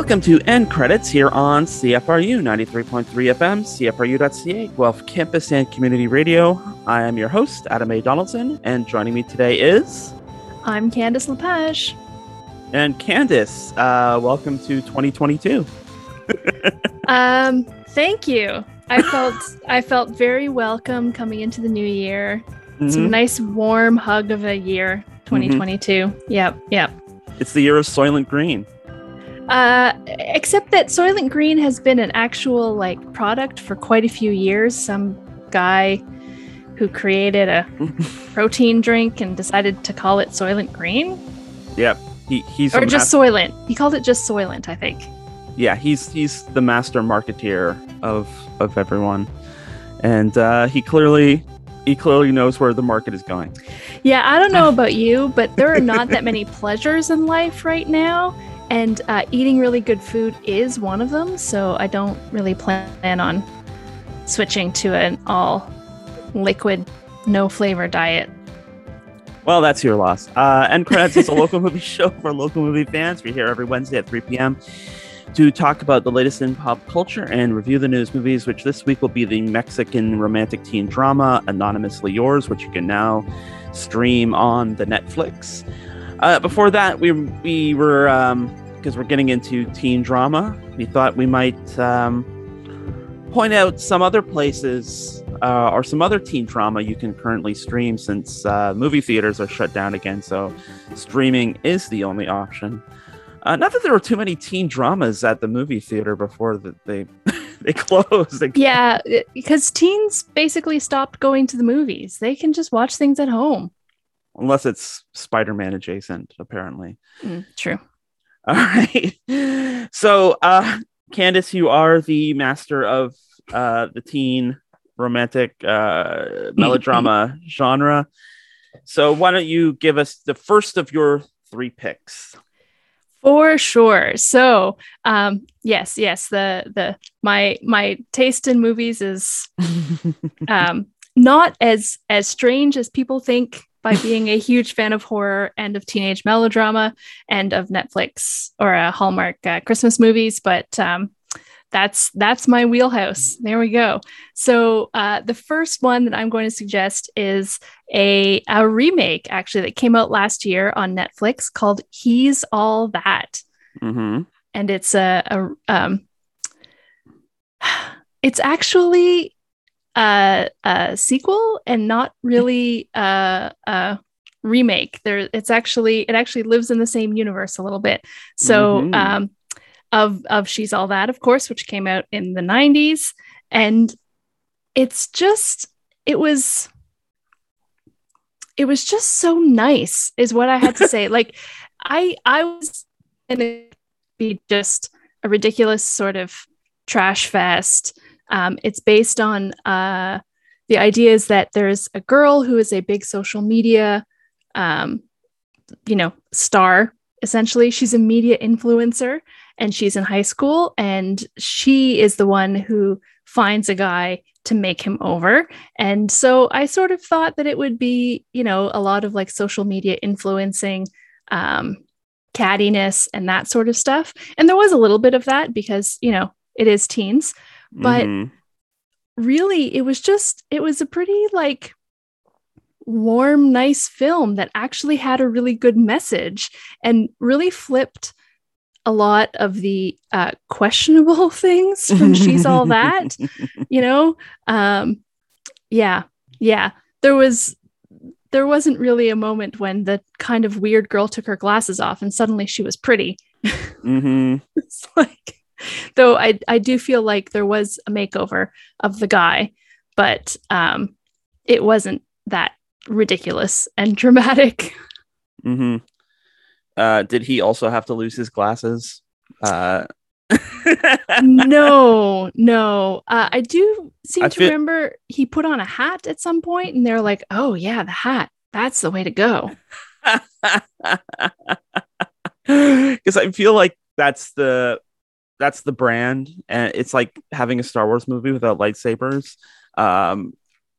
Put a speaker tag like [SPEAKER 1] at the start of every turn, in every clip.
[SPEAKER 1] Welcome to End Credits here on CFRU 93.3 FM, CFRU.ca, Guelph Campus and Community Radio. I am your host, Adam A. Donaldson, and joining me today is.
[SPEAKER 2] I'm Candice Lepage.
[SPEAKER 1] And Candice, uh, welcome to 2022.
[SPEAKER 2] um, thank you. I felt I felt very welcome coming into the new year. Mm-hmm. It's a nice warm hug of a year, 2022. Mm-hmm. Yep, yep.
[SPEAKER 1] It's the year of Soylent Green.
[SPEAKER 2] Uh, except that Soylent Green has been an actual like product for quite a few years. Some guy who created a protein drink and decided to call it Soylent Green.
[SPEAKER 1] Yep, he, he's
[SPEAKER 2] or just Soylent. He called it just Soylent, I think.
[SPEAKER 1] Yeah, he's he's the master marketeer of of everyone, and uh, he clearly he clearly knows where the market is going.
[SPEAKER 2] Yeah, I don't know about you, but there are not that many pleasures in life right now and uh, eating really good food is one of them. So I don't really plan on switching to an all liquid, no flavor diet.
[SPEAKER 1] Well, that's your loss. Uh, End Credits is a local movie show for local movie fans. We're here every Wednesday at 3 p.m. to talk about the latest in pop culture and review the news movies, which this week will be the Mexican romantic teen drama Anonymously Yours, which you can now stream on the Netflix. Uh, before that, we we were because we're getting into teen drama. We thought we might um, point out some other places uh, or some other teen drama you can currently stream since uh, movie theaters are shut down again. So streaming is the only option. Uh, not that there were too many teen dramas at the movie theater before that they they closed.
[SPEAKER 2] yeah, because teens basically stopped going to the movies. They can just watch things at home
[SPEAKER 1] unless it's Spider-Man adjacent, apparently.
[SPEAKER 2] Mm, true.
[SPEAKER 1] All right. So, uh, Candice, you are the master of uh, the teen romantic uh, melodrama genre. So, why don't you give us the first of your three picks?
[SPEAKER 2] For sure. So, um, yes, yes, the the my my taste in movies is um, not as as strange as people think by being a huge fan of horror and of teenage melodrama and of Netflix or a Hallmark uh, Christmas movies, but um, that's that's my wheelhouse. There we go. So uh, the first one that I'm going to suggest is a a remake actually that came out last year on Netflix called He's All That,
[SPEAKER 1] mm-hmm.
[SPEAKER 2] and it's a, a um, it's actually a, a sequel and not really a, a remake. There, it's actually it actually lives in the same universe a little bit. So, mm-hmm. um, of of She's All That, of course, which came out in the '90s, and it's just it was it was just so nice, is what I had to say. like, I I was gonna be just a ridiculous sort of trash fest um, it's based on uh, the idea is that there's a girl who is a big social media, um, you know, star. Essentially, she's a media influencer, and she's in high school, and she is the one who finds a guy to make him over. And so I sort of thought that it would be, you know, a lot of like social media influencing, um, cattiness and that sort of stuff. And there was a little bit of that because, you know, it is teens. But mm-hmm. really, it was just, it was a pretty like warm, nice film that actually had a really good message and really flipped a lot of the uh, questionable things from She's All That, you know? Um, yeah, yeah. There was, there wasn't really a moment when the kind of weird girl took her glasses off and suddenly she was pretty.
[SPEAKER 1] Mm-hmm.
[SPEAKER 2] it's like, though I I do feel like there was a makeover of the guy, but um, it wasn't that ridiculous and dramatic.
[SPEAKER 1] Mm-hmm. Uh, did he also have to lose his glasses? Uh...
[SPEAKER 2] no, no. Uh, I do seem I to feel... remember he put on a hat at some point, and they're like, "Oh yeah, the hat. That's the way to go."
[SPEAKER 1] Because I feel like that's the that's the brand, and it's like having a Star Wars movie without lightsabers. Um,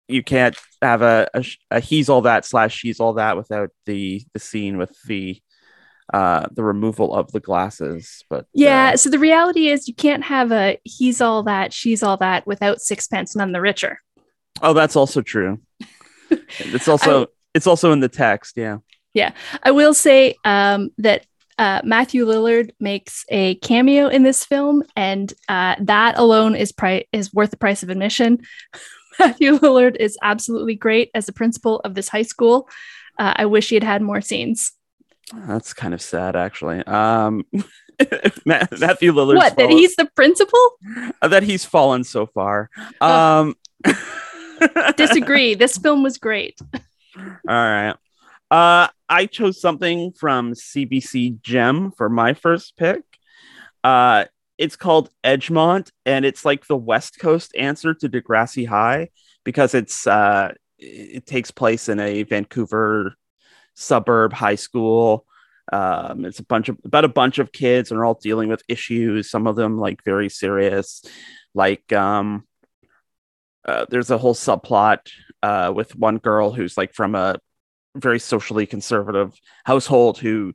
[SPEAKER 1] you can't have a, a, a, he's all that slash she's all that without the the scene with the uh, the removal of the glasses. But
[SPEAKER 2] Yeah.
[SPEAKER 1] uh,
[SPEAKER 2] So the reality is, you can't have a he's all that, she's all that without sixpence, none the richer.
[SPEAKER 1] oh, that's also true. it's also it's also in the text. Yeah. Yeah.
[SPEAKER 2] I will say um, that uh, Matthew Lillard makes a cameo in this film, and uh, that alone is pri- is worth the price of admission. Matthew Lillard is absolutely great as the principal of this high school. Uh, I wish he had had more scenes.
[SPEAKER 1] That's kind of sad, actually. Um, Matthew Lillard.
[SPEAKER 2] what? That he's the principal?
[SPEAKER 1] that he's fallen so far. Um,
[SPEAKER 2] Disagree. this film was great.
[SPEAKER 1] All right. Uh, I chose something from CBC Gem for my first pick. Uh, it's called Edgemont, and it's like the West Coast answer to Degrassi High because it's uh, it takes place in a Vancouver suburb high school. Um, it's a bunch of about a bunch of kids, and they're all dealing with issues. Some of them like very serious, like um, uh, there's a whole subplot uh, with one girl who's like from a very socially conservative household who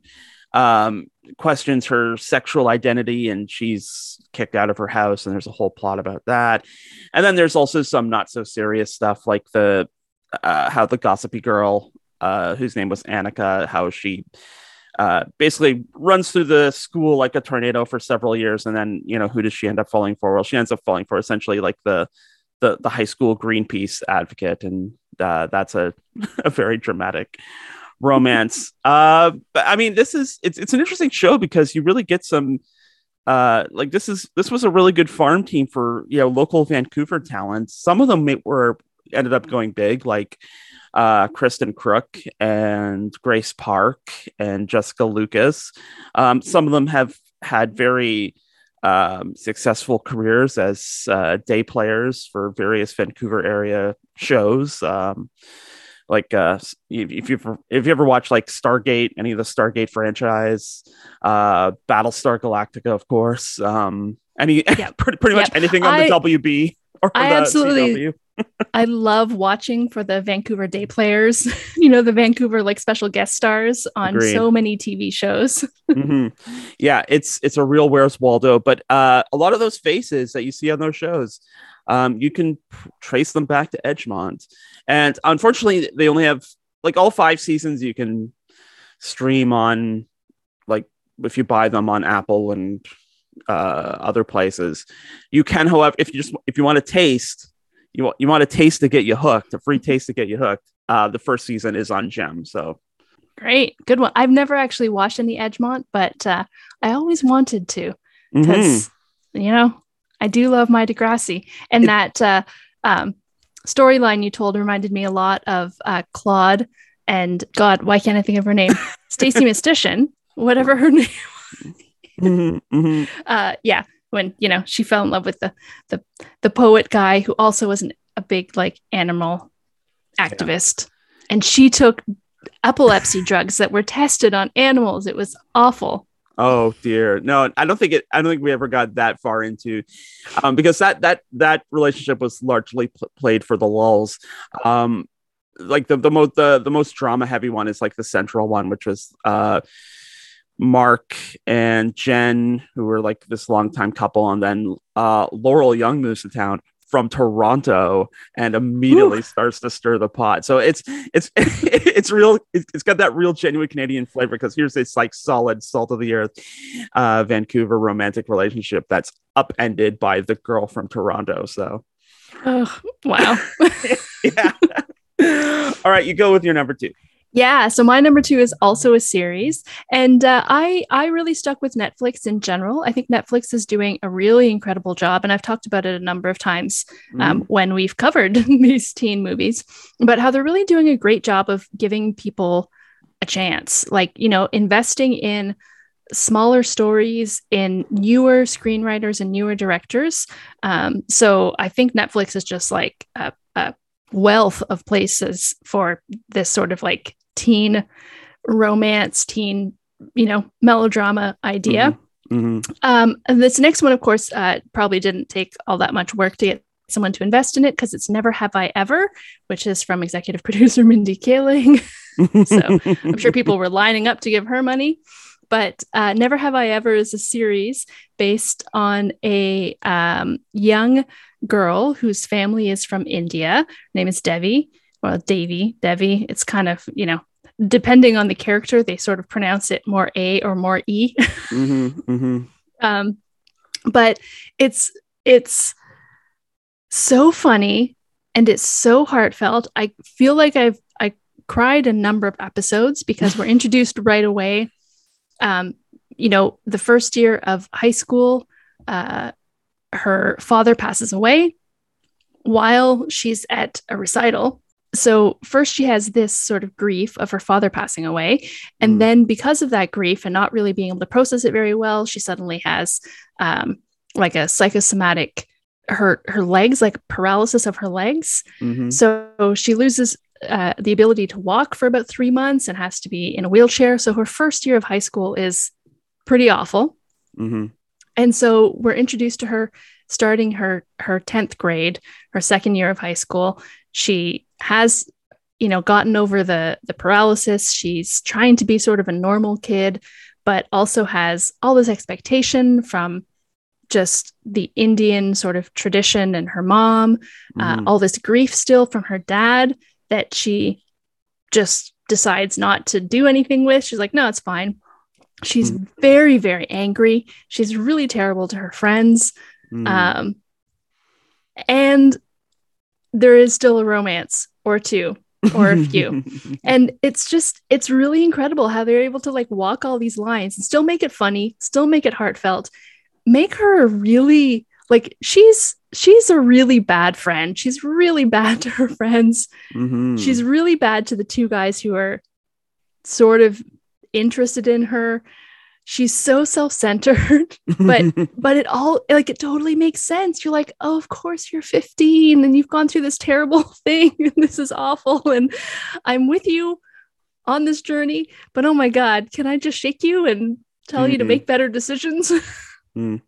[SPEAKER 1] um, questions her sexual identity and she's kicked out of her house and there's a whole plot about that. And then there's also some not so serious stuff like the uh, how the gossipy girl uh, whose name was Annika how she uh, basically runs through the school like a tornado for several years and then you know who does she end up falling for? Well she ends up falling for essentially like the the, the high school greenpeace advocate and uh, that's a, a very dramatic romance. Uh but i mean this is it's, it's an interesting show because you really get some uh like this is this was a really good farm team for you know local vancouver talents some of them were ended up going big like uh Kristin Kreuk and grace park and jessica lucas. Um some of them have had very um, successful careers as uh, day players for various Vancouver area shows. Um, like uh, if, if you if you ever watch like Stargate, any of the Stargate franchise, uh, Battlestar Galactica, of course, um, any
[SPEAKER 2] Yep.
[SPEAKER 1] pretty, pretty much
[SPEAKER 2] Yep.
[SPEAKER 1] anything on
[SPEAKER 2] I-
[SPEAKER 1] the WB or
[SPEAKER 2] I
[SPEAKER 1] the
[SPEAKER 2] absolutely-
[SPEAKER 1] CW.
[SPEAKER 2] I love watching for the Vancouver day players, you know, the Vancouver like special guest stars on
[SPEAKER 1] Agreed.
[SPEAKER 2] so many TV shows.
[SPEAKER 1] Mhm. Yeah, it's it's a real Where's Waldo, but uh, a lot of those faces that you see on those shows, um, you can p- trace them back to Edgemont, and unfortunately, they only have like all five seasons. You can stream on like if you buy them on Apple and uh, other places. You can, however, if you just if you want to taste, you want you want a taste to get you hooked, a free taste to get you hooked. Uh, the first season is on Gem, so
[SPEAKER 2] Great, good one. I've never actually watched any Edgemont, but uh, I always wanted to because you know I do love my Degrassi, and
[SPEAKER 1] It-
[SPEAKER 2] that uh, um, storyline you told reminded me a lot of uh, Claude and God, why can't I think of her name? Stacie Mistysyn, whatever her name.
[SPEAKER 1] Mhm, mhm.
[SPEAKER 2] uh yeah when you know she fell in love with the the the poet guy who also was an, a big like animal activist and she took epilepsy drugs that were tested on animals it was awful
[SPEAKER 1] Oh dear, no, I don't think it. I don't think we ever got that far into, um, because that that that relationship was largely pl- played for the lulls. Um, like the the most the the most drama heavy one is like the central one, which was uh, Mark and Jen, who were like this longtime couple, and then uh, Laurel Yeung moves to town from Toronto and immediately starts to stir the pot. So it's it's it's real. It's, got that real genuine Canadian flavor because here's this like solid salt of the earth uh, Vancouver romantic relationship that's upended by the girl from Toronto. So
[SPEAKER 2] Ugh, wow
[SPEAKER 1] yeah. All right, you go with your number two.
[SPEAKER 2] Yeah so my number two is also a series and uh, i i really stuck with netflix in general i think netflix is doing a really incredible job and i've talked about it a number of times um, when we've covered these teen movies, but how they're really doing a great job of giving people a chance, like, you know, investing in smaller stories, in newer screenwriters and newer directors. Um, so I think Netflix is just like a wealth of places for this sort of like teen romance, teen, you know, melodrama idea.
[SPEAKER 1] Mhm.
[SPEAKER 2] Um, and this next one, of course, uh, probably didn't take all that much work to get someone to invest in it because it's Never Have I Ever, which is from executive producer Mindy Kaling. So, I'm sure people were lining up to give her money. But uh, Never Have I Ever is a series based on a um, young girl whose family is from India. Her name is Devi. Well, Davy, Devi. It's kind of, you know, depending on the character, they sort of pronounce it more A or more E. mm-hmm, mm-hmm. Um, but it's it's so funny and it's so heartfelt. I feel like I've I cried a number of episodes because we're introduced right away. Um, you know, the first year of high school, uh, her father passes away while she's at a recital. So, first, she has this sort of grief of her father passing away. And mm. then, because of that grief and not really being able to process it very well, she suddenly has um, like a psychosomatic her her legs like paralysis of her legs mm-hmm. so she loses uh, the ability to walk for about three months and has to be in a wheelchair. So her first year of high school is pretty awful. Mm-hmm. and so we're introduced to her starting her her 10th grade her second year of high school. She has you know gotten over the the paralysis. She's trying to be sort of a normal kid but also has all this expectation from just the Indian sort of tradition and her mom, uh, mm-hmm. all this grief still from her dad that she just decides not to do anything with. She's like, no, it's fine. She's mm-hmm. very, very angry. She's really terrible to her friends. Mm-hmm. Um, and there is still a romance or two or a few. and it's just, it's really incredible how they're able to like walk all these lines and still make it funny, still make it heartfelt, make her a really like she's she's a really bad friend. She's really bad to her friends. Mm-hmm. She's really bad to the two guys who are sort of interested in her. She's so self-centered, but but it all like it totally makes sense. You're like, "Oh, of course you're 15 and you've gone through this terrible thing and this is awful and I'm with you on this journey, but oh my god, can I just shake you and tell mm-hmm. you to mm-hmm. make better decisions?"
[SPEAKER 1] Mm.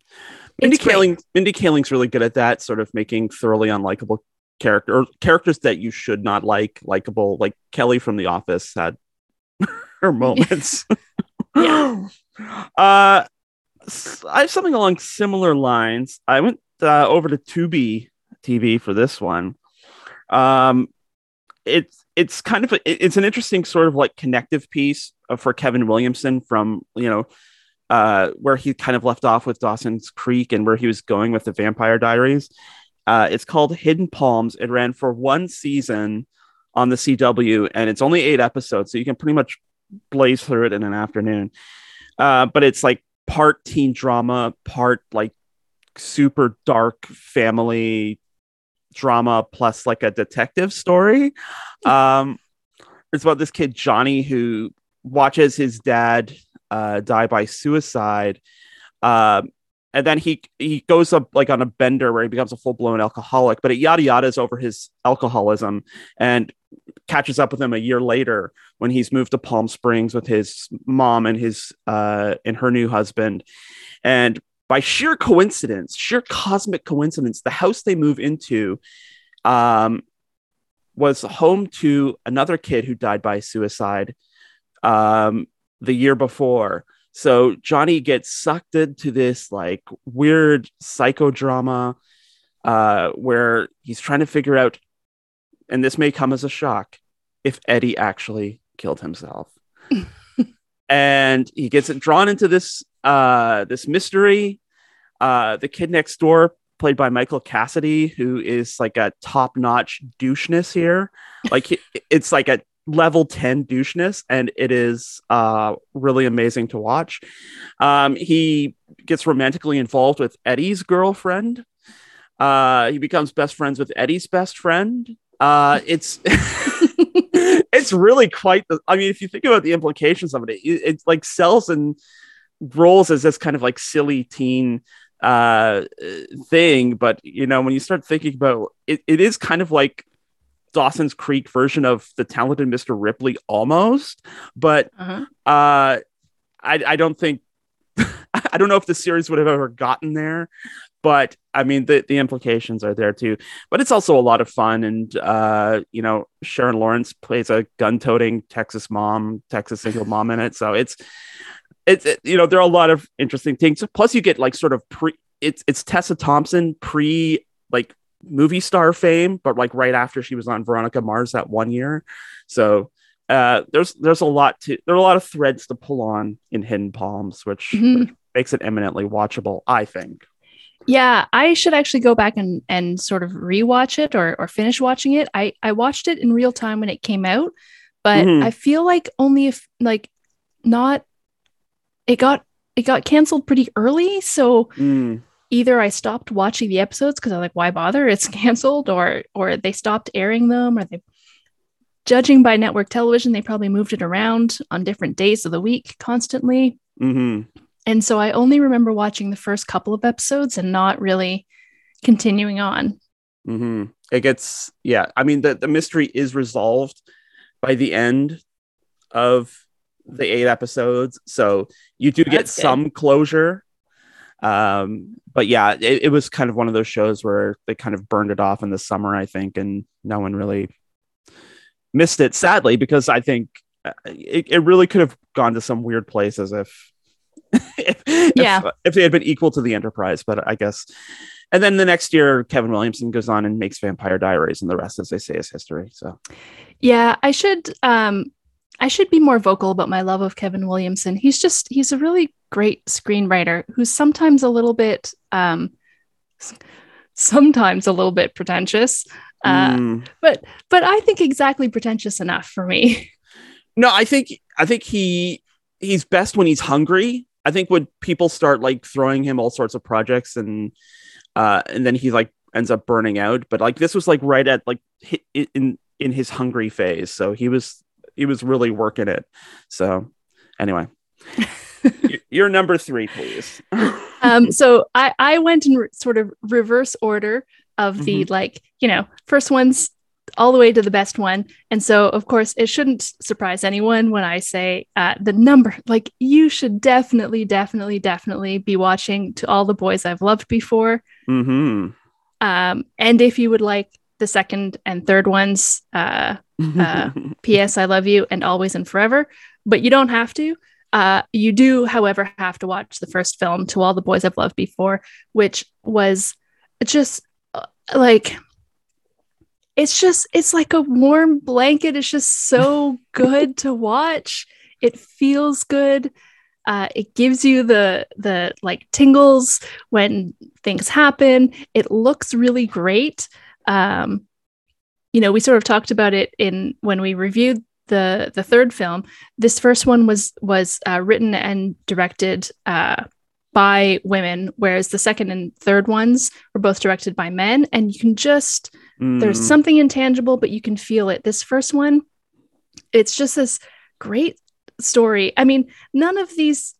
[SPEAKER 1] Mindy Kaling, Mindy Kaling's really good at that, sort of making thoroughly unlikable character or characters that you should not like likable. Like Kelly from The Office had her moments. yeah. uh, I have something along similar lines. I went uh, over to Tubi TV for this one. Um, it's it's kind of a, it's an interesting sort of like connective piece for Kevin Williamson from you know uh, where he kind of left off with Dawson's Creek and where he was going with the Vampire Diaries. Uh, it's called Hidden Palms. It ran for one season on the CW, and it's only eight episodes, so you can pretty much blaze through it in an afternoon. Uh, but it's like part teen drama, part like super dark family drama, plus like a detective story. Um, it's about this kid Johnny who watches his dad uh, die by suicide. Uh, and then he he goes up like on a bender where he becomes a full blown alcoholic, but it yada yadas over his alcoholism and catches up with him a year later when he's moved to Palm Springs with his mom and his uh, and her new husband. And by sheer coincidence, sheer cosmic coincidence, the house they move into um, was home to another kid who died by suicide. Um, the year before. So Johnny gets sucked into this like weird psychodrama uh, where he's trying to figure out, and this may come as a shock, if Eddie actually killed himself. and he gets drawn into this uh, this mystery. Uh, the kid next door, played by Michael Cassidy, who is like a top notch doucheness here. Like it's like a level 10 doucheness and it is uh, really amazing to watch. Um, he gets romantically involved with eddie's girlfriend. Uh, he becomes best friends with eddie's best friend. Uh, it's it's really quite the i mean if you think about the implications of it, it it's like sells and rolls as this kind of like silly teen uh thing. But you know when you start thinking about it, it is kind of like Dawson's Creek version of the talented Mr. Ripley almost, but uh-huh. uh, I, I don't think I don't know if the series would have ever gotten there, but I mean the the implications are there too. But it's also a lot of fun, and uh, you know Sharon Lawrence plays a gun-toting Texas mom, Texas single mom in it, so it's it's it, you know there are a lot of interesting things. Plus, you get like sort of pre. It's it's Tessa Thompson pre like movie star fame, but like right after she was on Veronica Mars that one year. So uh, there's there's a lot to there are a lot of threads to pull on in Hidden Palms, which,
[SPEAKER 2] Mhm.
[SPEAKER 1] which makes it eminently watchable. I think.
[SPEAKER 2] Yeah, I should actually go back and and sort of rewatch it or or finish watching it. I I watched it in real time when it came out, but
[SPEAKER 1] Mhm.
[SPEAKER 2] I feel like only if like not it got it got canceled pretty early, so
[SPEAKER 1] Mm,
[SPEAKER 2] either I stopped watching the episodes because I'm like, why bother? It's canceled, or or they stopped airing them, or they judging by network television, they probably moved it around on different days of the week constantly.
[SPEAKER 1] hmm
[SPEAKER 2] And so I only remember watching the first couple of episodes and not really continuing on.
[SPEAKER 1] hmm It gets yeah. I mean the the mystery is resolved by the end of the eight episodes, so you do get
[SPEAKER 2] good.
[SPEAKER 1] some closure. Um, but yeah, it, it was kind of one of those shows where they kind of burned it off in the summer, I think, and no one really missed it. Sadly, because I think uh, it, it really could have gone to some weird places if if,
[SPEAKER 2] Yeah.
[SPEAKER 1] if, if they had been equal to the Enterprise. But I guess and then the next year, Kevin Williamson goes on and makes Vampire Diaries, and the rest, as they say, is history. So,
[SPEAKER 2] Yeah, I should um I should be more vocal about my love of Kevin Williamson. He's just he's a really great screenwriter who's sometimes a little bit um sometimes a little bit pretentious. Uh
[SPEAKER 1] mm.
[SPEAKER 2] but but I think exactly pretentious enough for me.
[SPEAKER 1] no, I think I think he he's best when he's hungry. I think when people start like throwing him all sorts of projects and uh and then he like ends up burning out. But like this was like right at like in in his hungry phase, so he was he was really working it. So anyway, You're number three, please.
[SPEAKER 2] um so I I went in re- sort of reverse order of the like, you know, first one's all the way to the best one. And so, of course, it shouldn't surprise anyone when I say uh, the number. Like, you should definitely, definitely, definitely be watching To All the Boys I've Loved Before.
[SPEAKER 1] hmm
[SPEAKER 2] Um, and if you would like the second and third ones, uh, Uh, P.S. I Love You and Always and Forever, but you don't have to. Uh, you do, however, have to watch the first film, To All the Boys I've Loved Before, which was just uh, like it's just it's like a warm blanket. It's just so good to watch. It feels good. Uh, it gives you the the like tingles when things happen. It looks really great. Um, you know, we sort of talked about it in when we reviewed the the third film. This first one was was uh, written and directed uh, by women, whereas the second and third ones were both directed by men. And you can just there's
[SPEAKER 1] Mm.
[SPEAKER 2] something intangible, but you can feel it. This first one, it's just this great story. I mean, none of these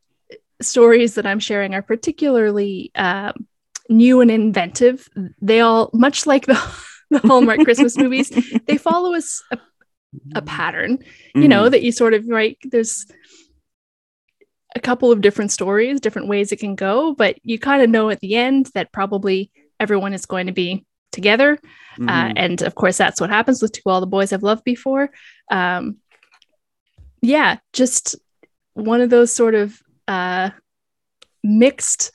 [SPEAKER 2] stories that I'm sharing are particularly um, new and inventive. They all, much like the, the Hallmark Christmas movies, they follow us a, a pattern, you know,
[SPEAKER 1] Mhm.
[SPEAKER 2] that you sort of, right? There's a couple of different stories, different ways it can go, but you kind of know at the end that probably everyone is going to be together. Uh,
[SPEAKER 1] Mhm.
[SPEAKER 2] and of course, that's what happens with To All the Boys I've Loved Before. Um, yeah, just one of those sort of uh, mixed,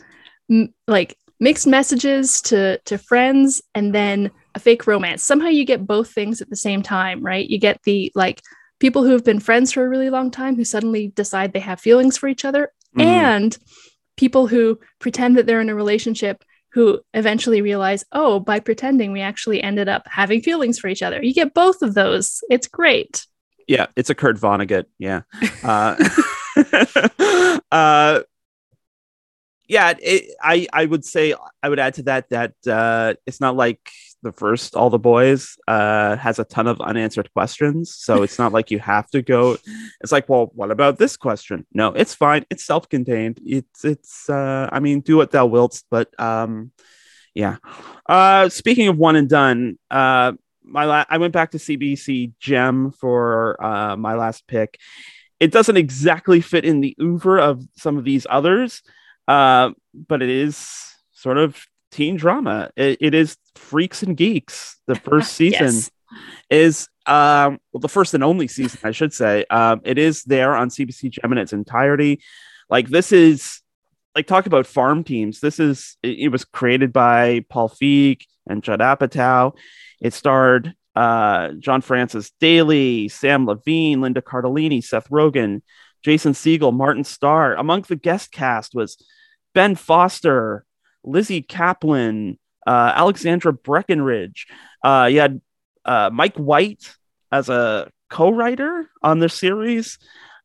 [SPEAKER 2] m- like mixed messages to to friends, and then a fake romance. Somehow you get both things at the same time, right? You get the like people who have been friends for a really long time who suddenly decide they have feelings for each other,
[SPEAKER 1] Mhm.
[SPEAKER 2] and people who pretend that they're in a relationship who eventually realize, oh, by pretending, we actually ended up having feelings for each other. You get both of those. It's great.
[SPEAKER 1] Yeah, it's a Kurt Vonnegut. Yeah. Uh, uh, yeah, it, I I would say I would add to that that uh, it's not like the first All the Boys uh, has a ton of unanswered questions, so it's not like you have to go. It's like, well, what about this question? No, it's fine. It's self-contained. It's it's. Uh, I mean, do what thou wilt, but um, yeah. Uh, speaking of one and done, uh, my la- I went back to CBC Gem for uh, my last pick. It doesn't exactly fit in the oeuvre of some of these others, uh, but it is sort of teen drama. It, it is Freaks and Geeks. The first season
[SPEAKER 2] Yes.
[SPEAKER 1] is um, well, the first and only season, I should say. Um, it is there on CBC Gem in its entirety. Like this is like talk about farm teams. This is it, it was created by Paul Feig and Judd Apatow. It starred uh, John Francis Daley, Samm Levine, Linda Cardellini, Seth Rogen, Jason Segel, Martin Starr. Among the guest cast was Ben Foster, Lizzy Caplan, uh, Alexandra Breckenridge. Uh, you had uh, Mike White as a co-writer on the series.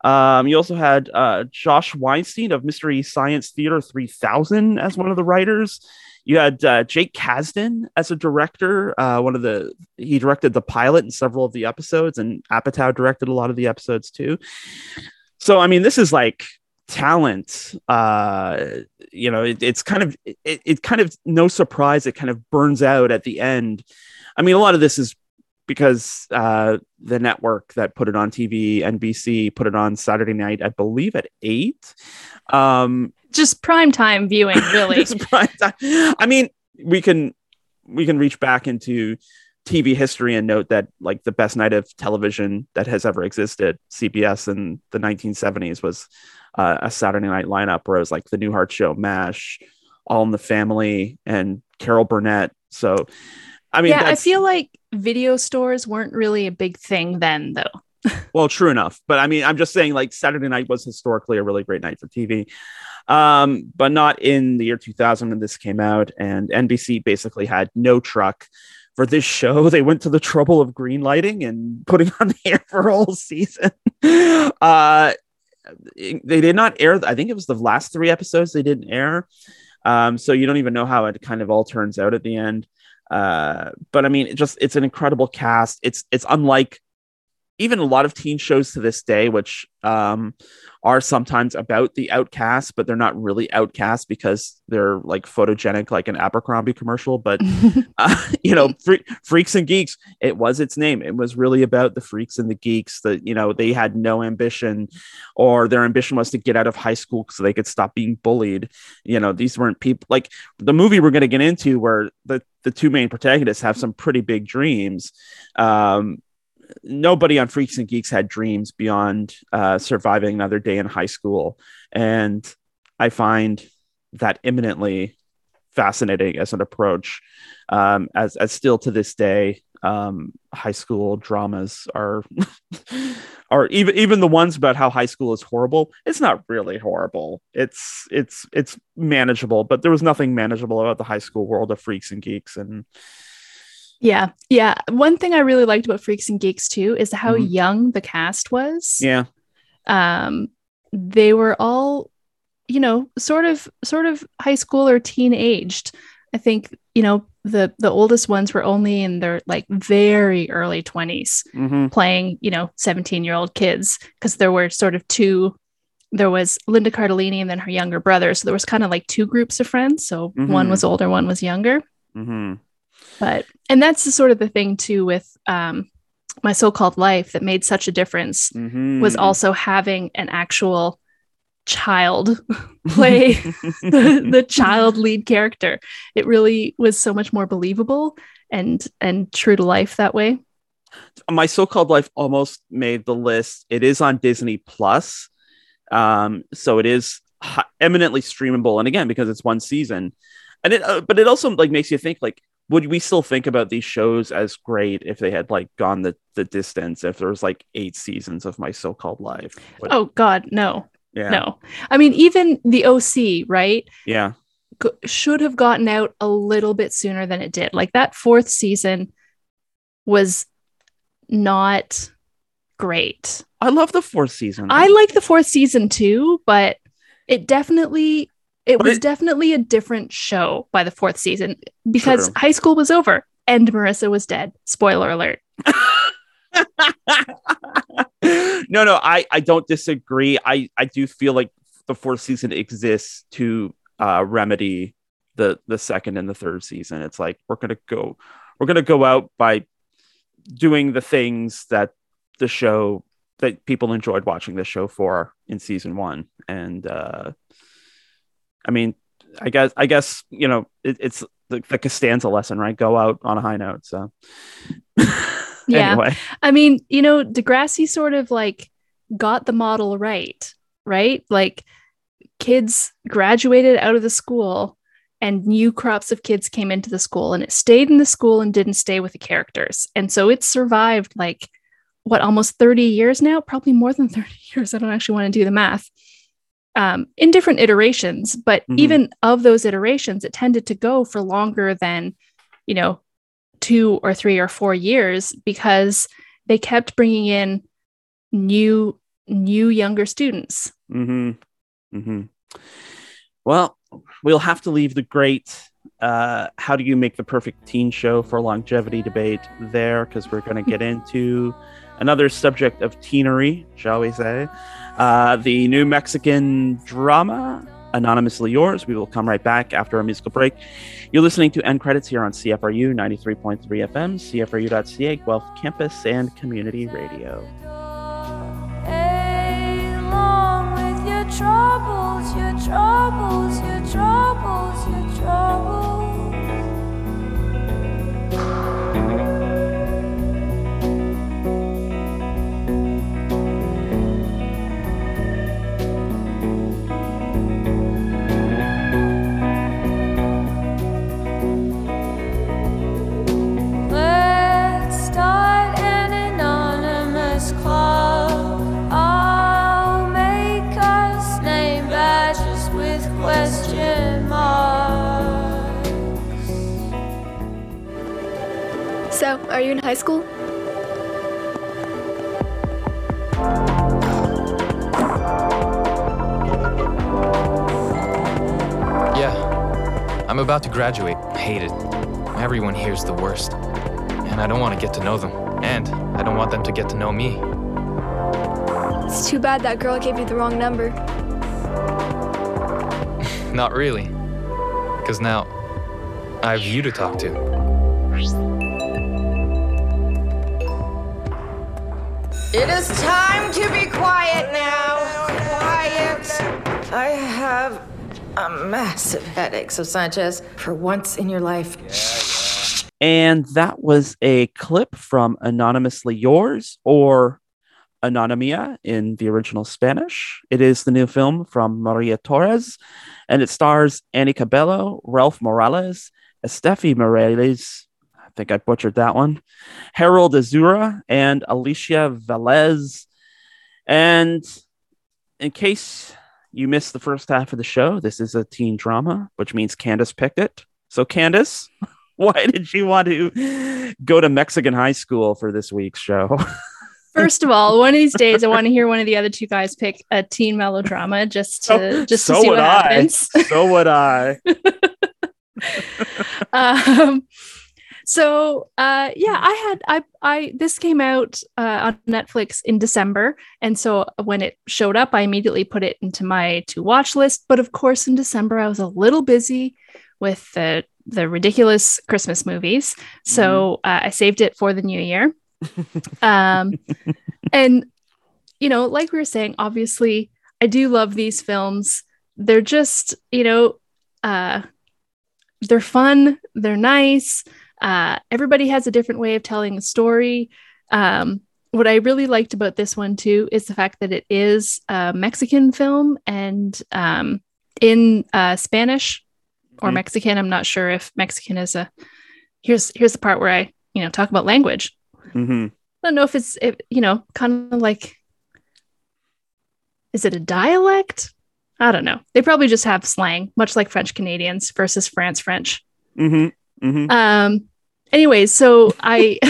[SPEAKER 1] Um, you also had uh, Josh Weinstein of Mystery Science Theater 3000 as one of the writers. You had uh, Jake Kasdan as a director. Uh, one of the he directed the pilot and several of the episodes, and Apatow directed a lot of the episodes too. So I mean, this is like talent. Uh, you know, it, it's kind of it, it kind of no surprise it kind of burns out at the end. I mean, a lot of this is because uh, the network that put it on TV, NBC, put it on Saturday night, I believe at eight. Um,
[SPEAKER 2] just prime time viewing, really. prime
[SPEAKER 1] time. I mean, we can we can reach back into TV history and note that like the best night of television that has ever existed, CBS in the 1970s was uh, a Saturday night lineup where it was like the Newhart Show, MASH, All in the Family, and Carol Burnett. So I mean,
[SPEAKER 2] yeah, I feel like video stores weren't really a big thing then, though.
[SPEAKER 1] well, true enough. But I mean, I'm just saying, like, Saturday night was historically a really great night for TV, um, but not in the year 2000 when this came out. And NBC basically had no truck for this show. They went to the trouble of green lighting and putting on the air for a whole season. uh, they did not air, I think it was the last three episodes they didn't air. Um, so you don't even know how it kind of all turns out at the end. Uh, but I mean, it just it's an incredible cast. It's it's unlike even a lot of teen shows to this day, which um, are sometimes about the outcast, but they're not really outcast because they're like photogenic, like an Abercrombie commercial. But uh, you know, Fre- freaks and geeks, it was its name. It was really about the freaks and the geeks that you know they had no ambition, or their ambition was to get out of high school so they could stop being bullied. You know, these weren't people like the movie we're going to get into where the the two main protagonists have some pretty big dreams. Um, nobody on Freaks and Geeks had dreams beyond uh, surviving another day in high school. And I find that imminently fascinating as an approach. Um, as, as still to this day, um, high school dramas are, are even even the ones about how high school is horrible. It's not really horrible. It's it's it's manageable, but there was nothing manageable about the high school world of freaks and geeks, and
[SPEAKER 2] yeah. Yeah. One thing I really liked about Freaks and Geeks too is how mm-hmm. young the cast was.
[SPEAKER 1] Yeah.
[SPEAKER 2] Um, they were all, you know, sort of sort of high school or teen aged. I think, you know, the the oldest ones were only in their like very early 20s mm-hmm. playing, you know, 17-year-old kids because there were sort of two there was Linda Cardellini and then her younger brother. So there was kind of like two groups of friends. So mm-hmm. one was older, one was younger. But and that's the sort of the thing too with um, my so-called life that made such a difference mm-hmm. was also having an actual child play the, the child lead character. It really was so much more believable and and true to life that way.
[SPEAKER 1] My so-called life almost made the list. It is on Disney Plus, um, so it is eminently streamable. And again, because it's one season, and it, uh, but it also like makes you think like would we still think about these shows as great if they had like gone the, the distance if there was like eight seasons of my so-called life?
[SPEAKER 2] Would... oh god no. Yeah. No. I mean even the oc right?
[SPEAKER 1] Yeah.
[SPEAKER 2] Should have gotten out a little bit sooner than it did. Like that fourth season was not great.
[SPEAKER 1] I love the fourth season.
[SPEAKER 2] I like the fourth season too but it definitely it but was it, definitely a different show by the fourth season because true. high school was over and Marissa was dead. Spoiler alert.
[SPEAKER 1] no, no, I, I don't disagree. I, I do feel like the fourth season exists to uh, remedy the the second and the third season. It's like we're gonna go we're gonna go out by doing the things that the show that people enjoyed watching the show for in season one. And uh I mean, I guess I guess you know it, it's the, the Costanza lesson, right? Go out on a high note. So
[SPEAKER 2] yeah, anyway. I mean, you know, Degrassi sort of like got the model right, right? Like kids graduated out of the school and new crops of kids came into the school and it stayed in the school and didn't stay with the characters. And so it survived like what almost 30 years now, probably more than 30 years. I don't actually want to do the math. Um, in different iterations, but mm-hmm. even of those iterations, it tended to go for longer than, you know, two or three or four years because they kept bringing in new, new younger students.
[SPEAKER 1] Mm-hmm. Mm-hmm. Well, we'll have to leave the great uh, how do you make the perfect teen show for longevity debate there because we're going to get into another subject of teenery, shall we say. Uh, the new Mexican drama, Anonymously Yours. We will come right back after a musical break. You're listening to End Credits here on CFRU 93.3 FM, CFRU.ca, Guelph Campus and Community Radio. troubles, your troubles, your troubles, your troubles.
[SPEAKER 3] Are you in high school?
[SPEAKER 4] Yeah. I'm about to graduate. Hate it. Everyone here's the worst. And I don't want to get to know them. And I don't want them to get to know me.
[SPEAKER 3] It's too bad that girl gave you the wrong number.
[SPEAKER 4] Not really. Because now, I have you to talk to.
[SPEAKER 5] It is time to be quiet now. Quiet. I have a massive headache, so Sanchez, for once in your life.
[SPEAKER 1] And that was a clip from Anonymously Yours or Anonymia in the original Spanish. It is the new film from Maria Torres, and it stars Annie Cabello, Ralph Morales, Estefi Morales, think I butchered that one. Harold Azuara and Alicia Velez. And in case you missed the first half of the show, this is a teen drama, which means Candice picked it. So, Candice, why did you want to go to Mexican high school for this week's show?
[SPEAKER 2] First of all, one of these days, I want to hear one of the other two guys pick a teen melodrama just to oh, just to so see what I. happens.
[SPEAKER 1] So would I.
[SPEAKER 2] um, so uh, yeah, I had I I this came out uh, on Netflix in December, and so when it showed up, I immediately put it into my to watch list. But of course, in December, I was a little busy with the the ridiculous Christmas movies, so mm-hmm. uh, I saved it for the new year. um, and you know, like we were saying, obviously, I do love these films. They're just you know, uh, they're fun, they're nice. Uh, everybody has a different way of telling a story. Um, what I really liked about this one too is the fact that it is a Mexican film and um, in uh, Spanish or mm-hmm. Mexican. I'm not sure if Mexican is a. Here's here's the part where I you know talk about language.
[SPEAKER 1] Mm-hmm.
[SPEAKER 2] I don't know if it's if, you know kind of like. Is it a dialect? I don't know. They probably just have slang, much like French Canadians versus France French.
[SPEAKER 1] Mm-hmm. Mm-hmm.
[SPEAKER 2] Um, anyways, so I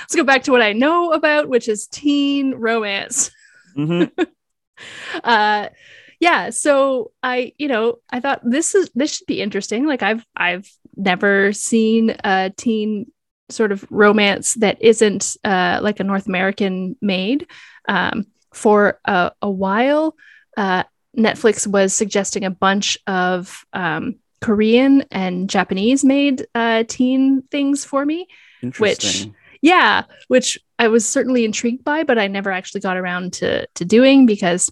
[SPEAKER 2] let's go back to what I know about, which is teen romance.
[SPEAKER 1] Mm-hmm.
[SPEAKER 2] uh, yeah. So I, you know, I thought this is this should be interesting. Like I've I've never seen a teen sort of romance that isn't uh, like a North American made. Um, for a, a while, uh, Netflix was suggesting a bunch of um, Korean and Japanese made uh, teen things for me, which yeah, which I was certainly intrigued by, but I never actually got around to to doing because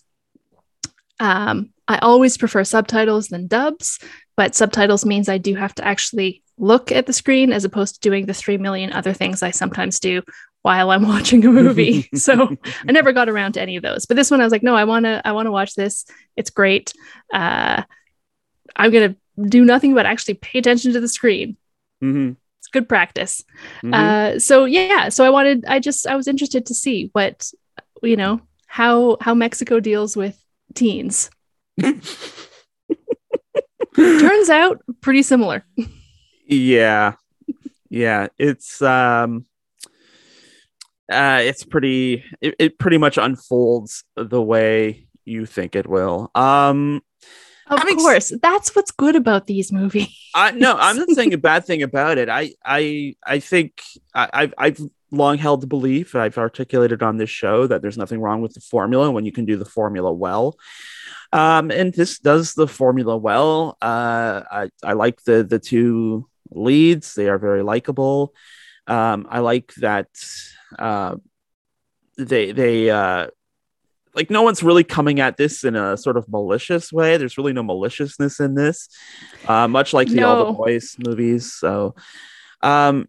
[SPEAKER 2] um, I always prefer subtitles than dubs. But subtitles means I do have to actually look at the screen as opposed to doing the three million other things I sometimes do while I'm watching a movie. so I never got around to any of those. But this one I was like, no, I want to I want to watch this. It's great. Uh I'm going to do nothing but actually pay attention to the screen.
[SPEAKER 1] Mm-hmm.
[SPEAKER 2] It's good practice.
[SPEAKER 1] Mhm.
[SPEAKER 2] Uh so yeah, so I wanted I just I was interested to see what you know, how how Mexico deals with teens. Turns out pretty similar.
[SPEAKER 1] yeah yeah it's um uh it's pretty it, it pretty much unfolds the way you think it will um
[SPEAKER 2] Of
[SPEAKER 1] s-
[SPEAKER 2] course, that's what's good about these movies.
[SPEAKER 1] I no, I'm not saying a bad thing about it. I I I think I, I've I've long held the belief I've articulated on this show that there's nothing wrong with the formula when you can do the formula well. Um, and this does the formula well. Uh, I I like the the two leads; they are very likable. Um, I like that uh, they they uh, like no one's really coming at this in a sort of malicious way. There's really no maliciousness in this, uh, much like the All the Boys movies. So, um,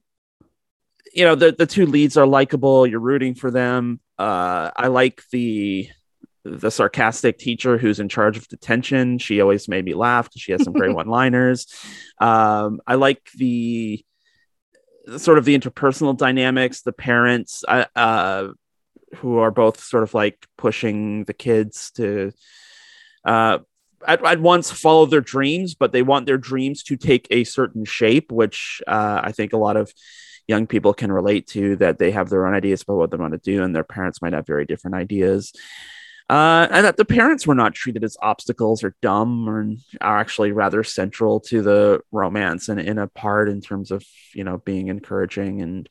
[SPEAKER 1] you know, the the two leads are likable. You're rooting for them. Uh, I like the the sarcastic teacher who's in charge of detention. She always made me laugh. She has some great one-liners. Um, I like the sort of the interpersonal dynamics. The parents, uh, uh, who are both sort of like pushing the kids to uh at, at once follow their dreams but they want their dreams to take a certain shape which uh, i think a lot of young people can relate to that they have their own ideas about what they want to do and their parents might have very different ideas. Uh, and that the parents were not treated as obstacles or dumb or are actually rather central to the romance and in a part in terms of you know being encouraging and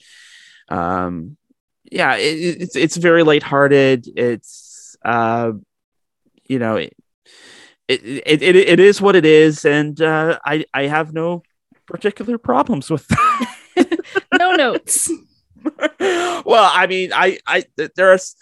[SPEAKER 1] um yeah it, it- it's it's very lighthearted it's uh you know it it, it, it, it is what it is and uh i i have no particular problems with that
[SPEAKER 2] No notes.
[SPEAKER 1] well i mean i i there's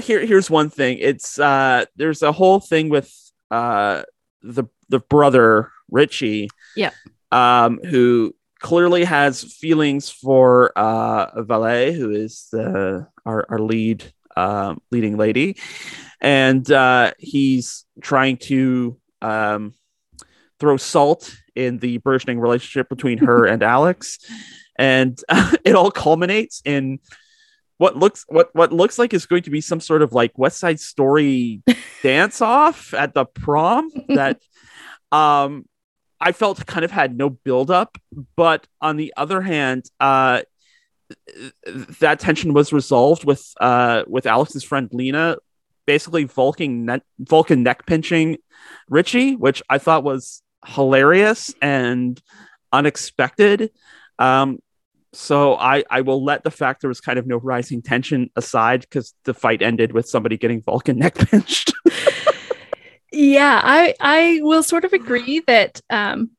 [SPEAKER 1] here here's one thing it's uh there's a whole thing with uh the the brother richie
[SPEAKER 2] Yeah.
[SPEAKER 1] um who clearly has feelings for uh Vale who is the our, our lead um leading lady. And uh he's trying to um throw salt in the burgeoning relationship between her and alex. And it all culminates in what looks what what looks like is going to be some sort of like West Side Story dance off at the prom that um I felt kind of had no build up, but on the other hand, uh that tension was resolved with uh with Alex's friend Lena basically Vulcan neck Vulcan neck pinching Richie, which I thought was hilarious and unexpected. Um, so I I will let the fact there was kind of no rising tension aside because the fight ended with somebody getting Vulcan neck pinched.
[SPEAKER 2] Yeah, I I will sort of agree that um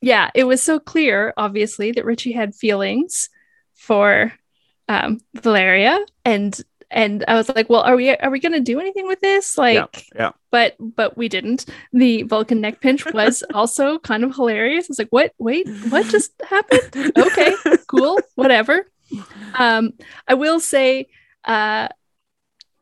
[SPEAKER 2] yeah, it was so clear obviously that Richie had feelings for um Valeria and and I was like, well, are we are we going to do anything with this? Like
[SPEAKER 1] yeah.
[SPEAKER 2] yeah, but but we didn't. The Vulcan neck pinch was also kind of hilarious. It's like, what? Wait, what just happened? Okay, cool, whatever. Um, I will say, uh,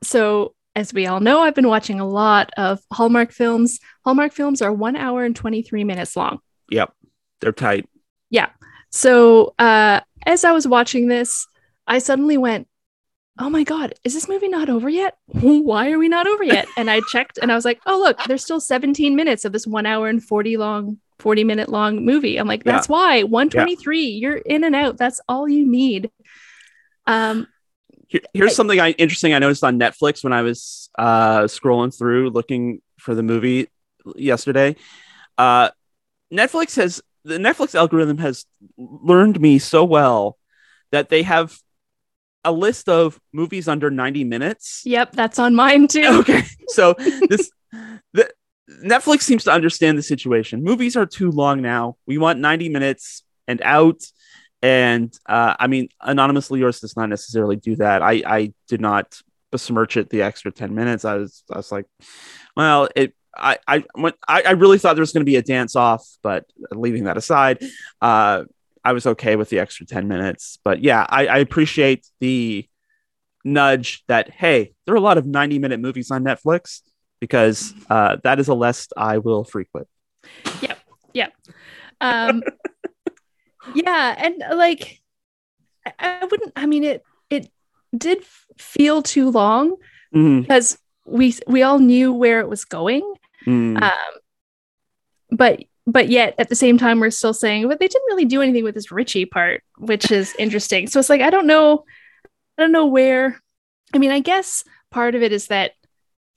[SPEAKER 2] so as we all know, I've been watching a lot of Hallmark films. Hallmark films are one hour and twenty three minutes long.
[SPEAKER 1] Yep, they're tight. Yeah.
[SPEAKER 2] So uh, as I was watching this, I suddenly went, "Oh my god, is this movie not over yet? Why are we not over yet?" And I checked, and I was like, "Oh look, there's still 17 minutes of this one hour and 40 long, 40 minute long movie." I'm like,
[SPEAKER 1] Yeah.
[SPEAKER 2] "That's why 123. You're in and out. That's all you need." Um,
[SPEAKER 1] Here- here's something I interesting I noticed on Netflix when I was uh, scrolling through looking for the movie yesterday. Uh, Netflix has the Netflix algorithm has learned me so well that they have a list of movies under 90 minutes.
[SPEAKER 2] yep, that's on mine too.
[SPEAKER 1] Okay, so this the Netflix seems to understand the situation. Movies are too long now. We want 90 minutes and out. And uh, I mean, anonymously yours does not necessarily do that. I I did not besmirch it the extra 10 minutes. I was I was like, well, it I I I, I really thought there was going to be a dance off, but leaving that aside, uh, I was okay with the extra 10 minutes. But yeah, I, I appreciate the nudge that, hey, there are a lot of 90 minute movies on Netflix because uh, that is a list I will frequent.
[SPEAKER 2] Yep. Yep. Um, yeah. And like, I, wouldn't, I mean, it, it did feel too long
[SPEAKER 1] Mhm.
[SPEAKER 2] because we, we all knew where it was going.
[SPEAKER 1] Mm.
[SPEAKER 2] Um, but but yet at the same time we're still saying but they didn't really do anything with this richie part which is interesting so it's like i don't know i don't know where i mean i guess part of it is that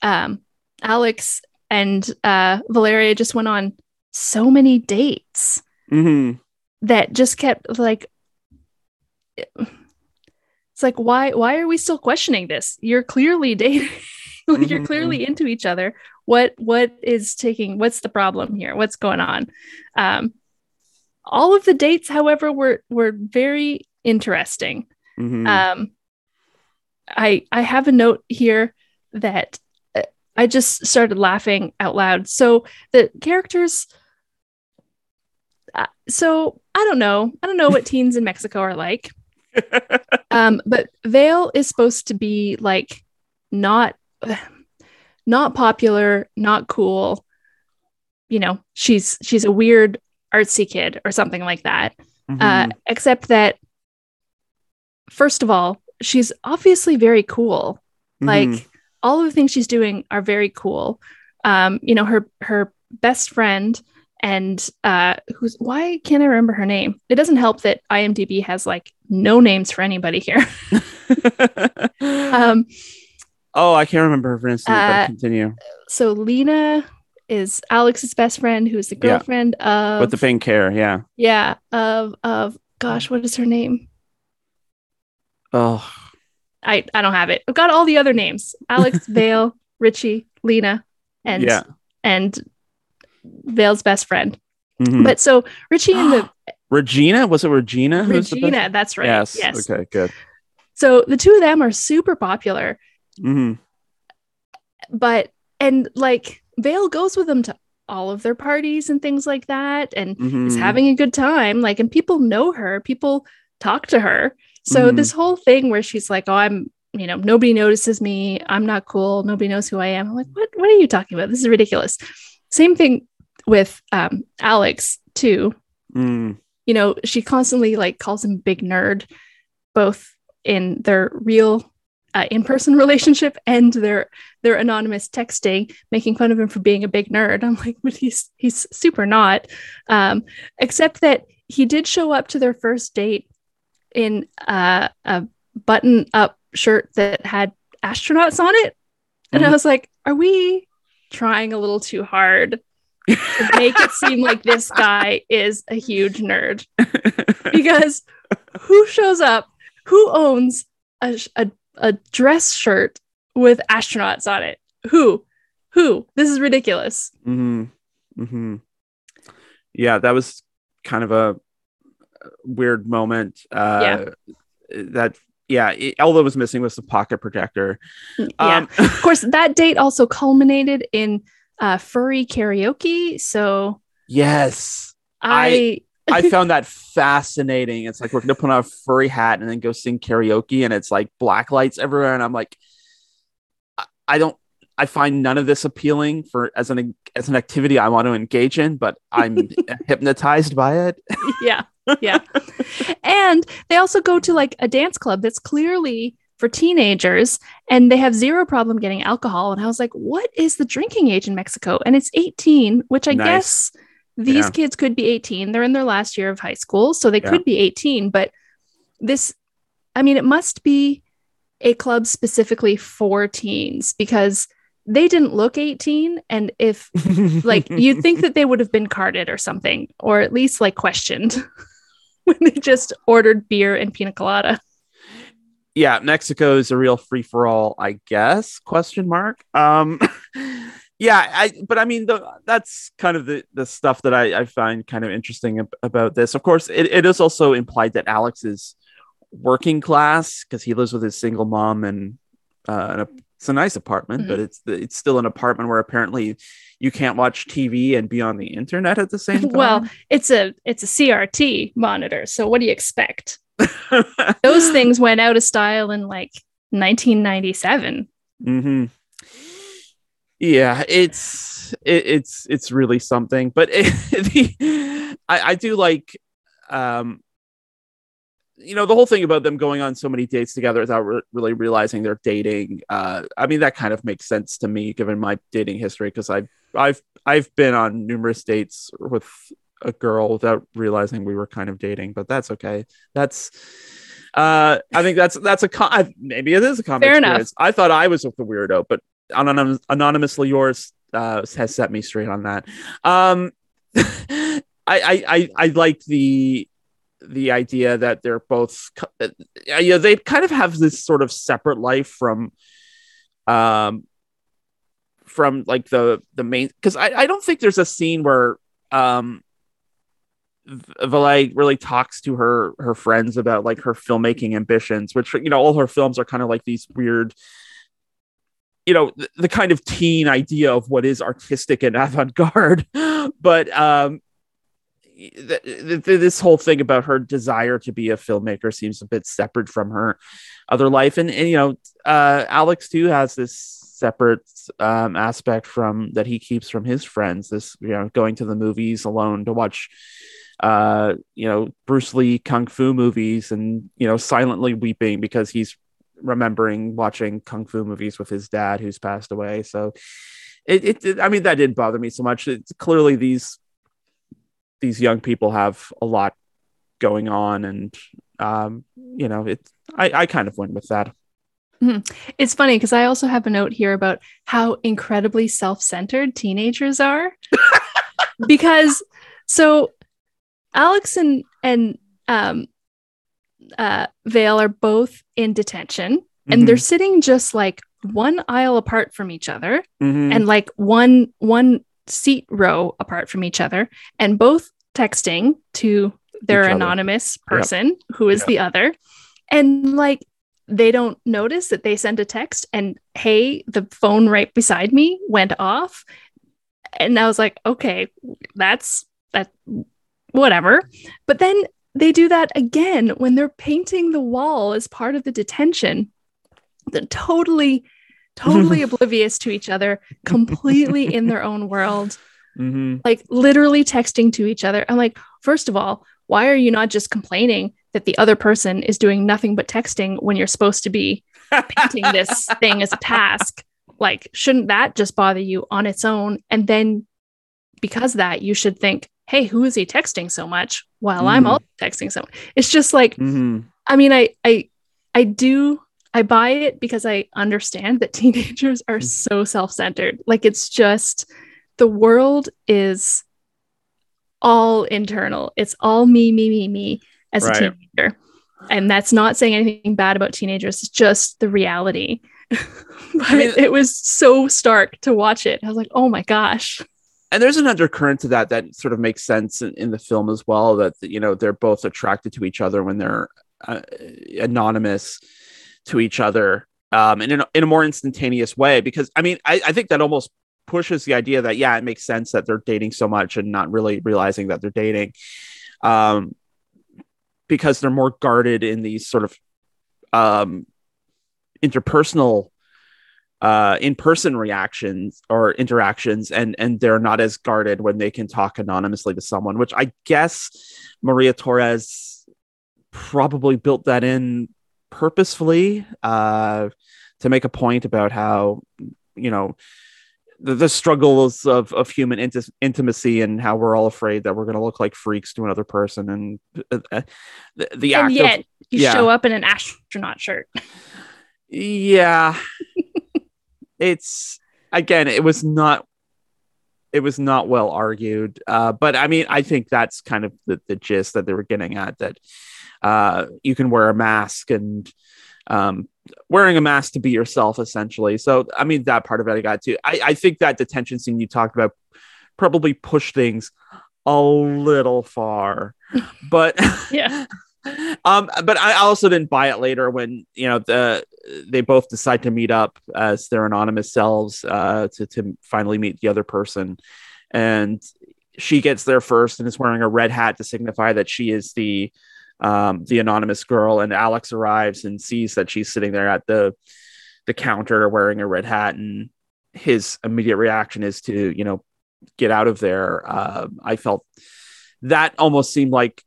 [SPEAKER 2] um alex and uh valeria just went on so many dates
[SPEAKER 1] Mhm.
[SPEAKER 2] That just kept like it's like why why are we still questioning this? You're clearly dating like you're
[SPEAKER 1] Mhm.
[SPEAKER 2] clearly into each other. What what is taking what's the problem here? What's going on? Um all of the dates however were were very interesting.
[SPEAKER 1] Mhm.
[SPEAKER 2] um i i have a note here that uh, i just started laughing out loud. So the characters uh, so i don't know. I don't know what teens in mexico are like. Um but vale is supposed to be like not not popular not cool. You know she's she's a weird artsy kid or something like that. Uh,
[SPEAKER 1] Mhm.
[SPEAKER 2] except that first of all she's obviously very cool. Like
[SPEAKER 1] Mhm.
[SPEAKER 2] all of the things she's doing are very cool. Um you know her her best friend and uh who's why can't i remember her name it doesn't help that imdb has like no names for anybody here um
[SPEAKER 1] oh, I can't remember her instance,
[SPEAKER 2] uh,
[SPEAKER 1] but continue
[SPEAKER 2] so lena is alex's best friend who's the
[SPEAKER 1] Yeah.
[SPEAKER 2] girlfriend of
[SPEAKER 1] with the pink hair. Yeah.
[SPEAKER 2] yeah of of gosh what is her name
[SPEAKER 1] Oh,
[SPEAKER 2] I I don't have it. I've got all the other names: Alex, Vale, Richie, Lena, and
[SPEAKER 1] Yeah.
[SPEAKER 2] and Vale's best friend.
[SPEAKER 1] Mhm.
[SPEAKER 2] But so Richie and the
[SPEAKER 1] Regina was it Regina?
[SPEAKER 2] Regina, that's right.
[SPEAKER 1] Yes.
[SPEAKER 2] Yes.
[SPEAKER 1] Okay. Good.
[SPEAKER 2] So the two of them are super popular,
[SPEAKER 1] hmm
[SPEAKER 2] but and like Vale goes with them to all of their parties and things like that, and
[SPEAKER 1] hmm
[SPEAKER 2] is having a good time. Like, and people know her. People talk to her. So
[SPEAKER 1] Mhm.
[SPEAKER 2] this whole thing where she's like, "Oh, I'm." You know, nobody notices me. I'm not cool. Nobody knows who I am. I'm like, what? What are you talking about? This is ridiculous. Same thing with um, Alex too.
[SPEAKER 1] Mm.
[SPEAKER 2] You know, she constantly like calls him big nerd, both in their real uh, in-person relationship and their their anonymous texting, making fun of him for being a big nerd. I'm like, but he's he's super not. Um, except that he did show up to their first date in uh, a button-up shirt that had astronauts on it, and I
[SPEAKER 1] Mhm.
[SPEAKER 2] was like, are we trying a little too hard? Make it seem like this guy is a huge nerd because who shows up who owns a, a, a dress shirt with astronauts on it who who this is ridiculous
[SPEAKER 1] Mm-hmm. Mm-hmm. Yeah, that was kind of a weird moment. Uh, That yeah, it, all that was missing was the pocket projector.
[SPEAKER 2] yeah
[SPEAKER 1] Um,
[SPEAKER 2] of course that date also culminated in uh, furry karaoke so
[SPEAKER 1] yes,
[SPEAKER 2] i
[SPEAKER 1] I found that fascinating. It's like we're gonna put on a furry hat and then go sing karaoke, and it's like black lights everywhere, and I'm like, I, I don't. I find none of this appealing for as an as an activity I want to engage in, but I'm hypnotized by it.
[SPEAKER 2] yeah yeah and they also go to like a dance club that's clearly for teenagers and they have zero problem getting alcohol and i was like what is the drinking age in mexico and it's 18 which i
[SPEAKER 1] Nice.
[SPEAKER 2] guess these
[SPEAKER 1] Yeah.
[SPEAKER 2] kids could be 18 they're in their last year of high school so they
[SPEAKER 1] Yeah.
[SPEAKER 2] could be 18 but this i mean it must be a club specifically for teens because they didn't look 18 and if like you'd think that they would have been carded or something or at least like questioned when they just ordered beer and pina colada
[SPEAKER 1] yeah, Mexico is a real free for all, I guess. Question mark. Um, yeah, I. But I mean, the, that's kind of the the stuff that I, I find kind of interesting ab- about this. Of course, it, it is also implied that Alex is working class because he lives with his single mom and uh, a it's a nice apartment,
[SPEAKER 2] Mm-hmm.
[SPEAKER 1] but it's it's still an apartment where apparently you can't watch TV and be on the internet at the same time.
[SPEAKER 2] Well, it's a it's a CRT monitor. So what do you expect? Those things went out of style in like 1997.
[SPEAKER 1] hmm Yeah, it's it, it's it's really something. But it, the, I, I do like, um, you know, the whole thing about them going on so many dates together without re- really realizing they're dating. Uh, I mean, that kind of makes sense to me given my dating history because I've I've I've been on numerous dates with a girl without realizing we were kind of dating. But that's okay. That's. Uh, I think that's that's a con- I- maybe it is a common
[SPEAKER 2] Fair enough.
[SPEAKER 1] experience. I thought I was with the weirdo, but Anonym- anonymously yours uh, has set me straight on that. Um, I, I I I like the the idea that they're both uh, yeah they kind of have this sort of separate life from um from like the the main because I I don't think there's a scene where um Vale really talks to her her friends about like her filmmaking ambitions, which you know all her films are kind of like these weird, you know, the, the kind of teen idea of what is artistic and avant garde. But um, th- th- th- this whole thing about her desire to be a filmmaker seems a bit separate from her other life, and, and you know, uh, Alex too has this separate um, aspect from that he keeps from his friends. This you know, going to the movies alone to watch uh you know bruce lee kung fu movies and you know silently weeping because he's remembering watching kung fu movies with his dad who's passed away. So it, it, it- i mean that didn't bother me so much. It's clearly these these young people have a lot going on and um you know it i i kind of went with that.
[SPEAKER 2] It's funny because I also have a note here about how incredibly self-centered teenagers are. because so Alex and and um uh Vale are both in detention and they're sitting just like one aisle apart from each other
[SPEAKER 1] Mhm.
[SPEAKER 2] and like one one seat row apart from each other and both texting to their
[SPEAKER 1] Each other.
[SPEAKER 2] anonymous person who is the other. And like they don't notice that they send a text and hey the phone right beside me went off. And i was like okay that's that whatever but then they do that again when they're painting the wall as part of the detention they're totally totally oblivious to each other completely in their own world
[SPEAKER 1] Mhm.
[SPEAKER 2] like literally texting to each other. I'm like, first of all, why are you not just complaining that the other person is doing nothing but texting when you're supposed to be painting this thing as a task? Like, shouldn't that just bother you on its own? And then because that, you should think, hey, who is he texting so much while I'm
[SPEAKER 1] Mhm.
[SPEAKER 2] also texting someone? It's just like,
[SPEAKER 1] Mhm.
[SPEAKER 2] I mean, I I I do I buy it because I understand that teenagers are so self-centered. Like it's just the world is all internal. It's all me, me, me, me as
[SPEAKER 1] Right.
[SPEAKER 2] a teenager. And that's not saying anything bad about teenagers, it's just the reality. but
[SPEAKER 1] mean-
[SPEAKER 2] it was so stark to watch it. I was like, oh my gosh.
[SPEAKER 1] And there's an undercurrent to that that sort of makes sense in, in the film as well that you know they're both attracted to each other when they're uh, anonymous to each other um and in a, in a more instantaneous way because i mean I, I think that almost pushes the idea that yeah it makes sense that they're dating so much and not really realizing that they're dating um because they're more guarded in these sort of um interpersonal uh in-person reactions or interactions and and they're not as guarded when they can talk anonymously to someone which i guess maria torres probably built that in purposefully uh to make a point about how you know the, the struggles of of human inti- intimacy and how we're all afraid that we're going to look like freaks to another person and uh, the, the act
[SPEAKER 2] And yet
[SPEAKER 1] of
[SPEAKER 2] you
[SPEAKER 1] yeah.
[SPEAKER 2] show up in an astronaut shirt.
[SPEAKER 1] yeah it's again it was not it was not well argued. Uh but i mean i think that's kind of the, the gist that they were getting at that uh you can wear a mask and um wearing a mask to be yourself essentially. So i mean that part of it i got to. I i think that detention scene you talked about probably pushed things a little far but
[SPEAKER 2] Yeah.
[SPEAKER 1] Um, but I also didn't buy it later when you know the they both decide to meet up as their anonymous selves uh, to to finally meet the other person, and she gets there first and is wearing a red hat to signify that she is the um, the anonymous girl, and Alex arrives and sees that she's sitting there at the the counter wearing a red hat, and his immediate reaction is to you know get out of there. Uh, I felt that almost seemed like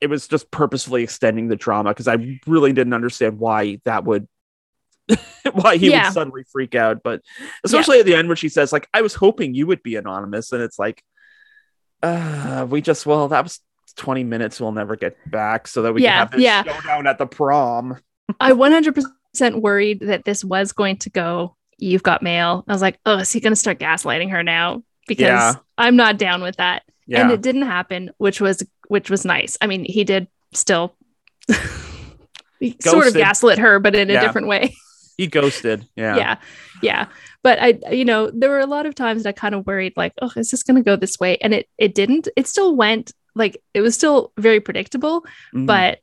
[SPEAKER 1] it was just purposefully extending the drama because I really didn't understand why that would why he
[SPEAKER 2] Yeah.
[SPEAKER 1] would suddenly freak out. But especially at the end when she says, like, I was hoping you would be anonymous, and it's like, uh, we just well, that was 20 minutes we'll never get back so that we
[SPEAKER 2] Yeah,
[SPEAKER 1] can have this
[SPEAKER 2] yeah.
[SPEAKER 1] showdown at the prom.
[SPEAKER 2] I 100% worried that this was going to go. You've got mail. I was like, oh, is he going to start gaslighting her now? Because
[SPEAKER 1] Yeah.
[SPEAKER 2] I'm not down with that.
[SPEAKER 1] Yeah.
[SPEAKER 2] And it didn't happen, which was which was nice. I mean, he did still he sort of gaslit her, but in a
[SPEAKER 1] Yeah.
[SPEAKER 2] different way.
[SPEAKER 1] he ghosted. Yeah.
[SPEAKER 2] yeah yeah but i you know there were a lot of times that i kind of worried like oh is this going to go this way and it it didn't it still went like it was still very predictable
[SPEAKER 1] Mhm.
[SPEAKER 2] but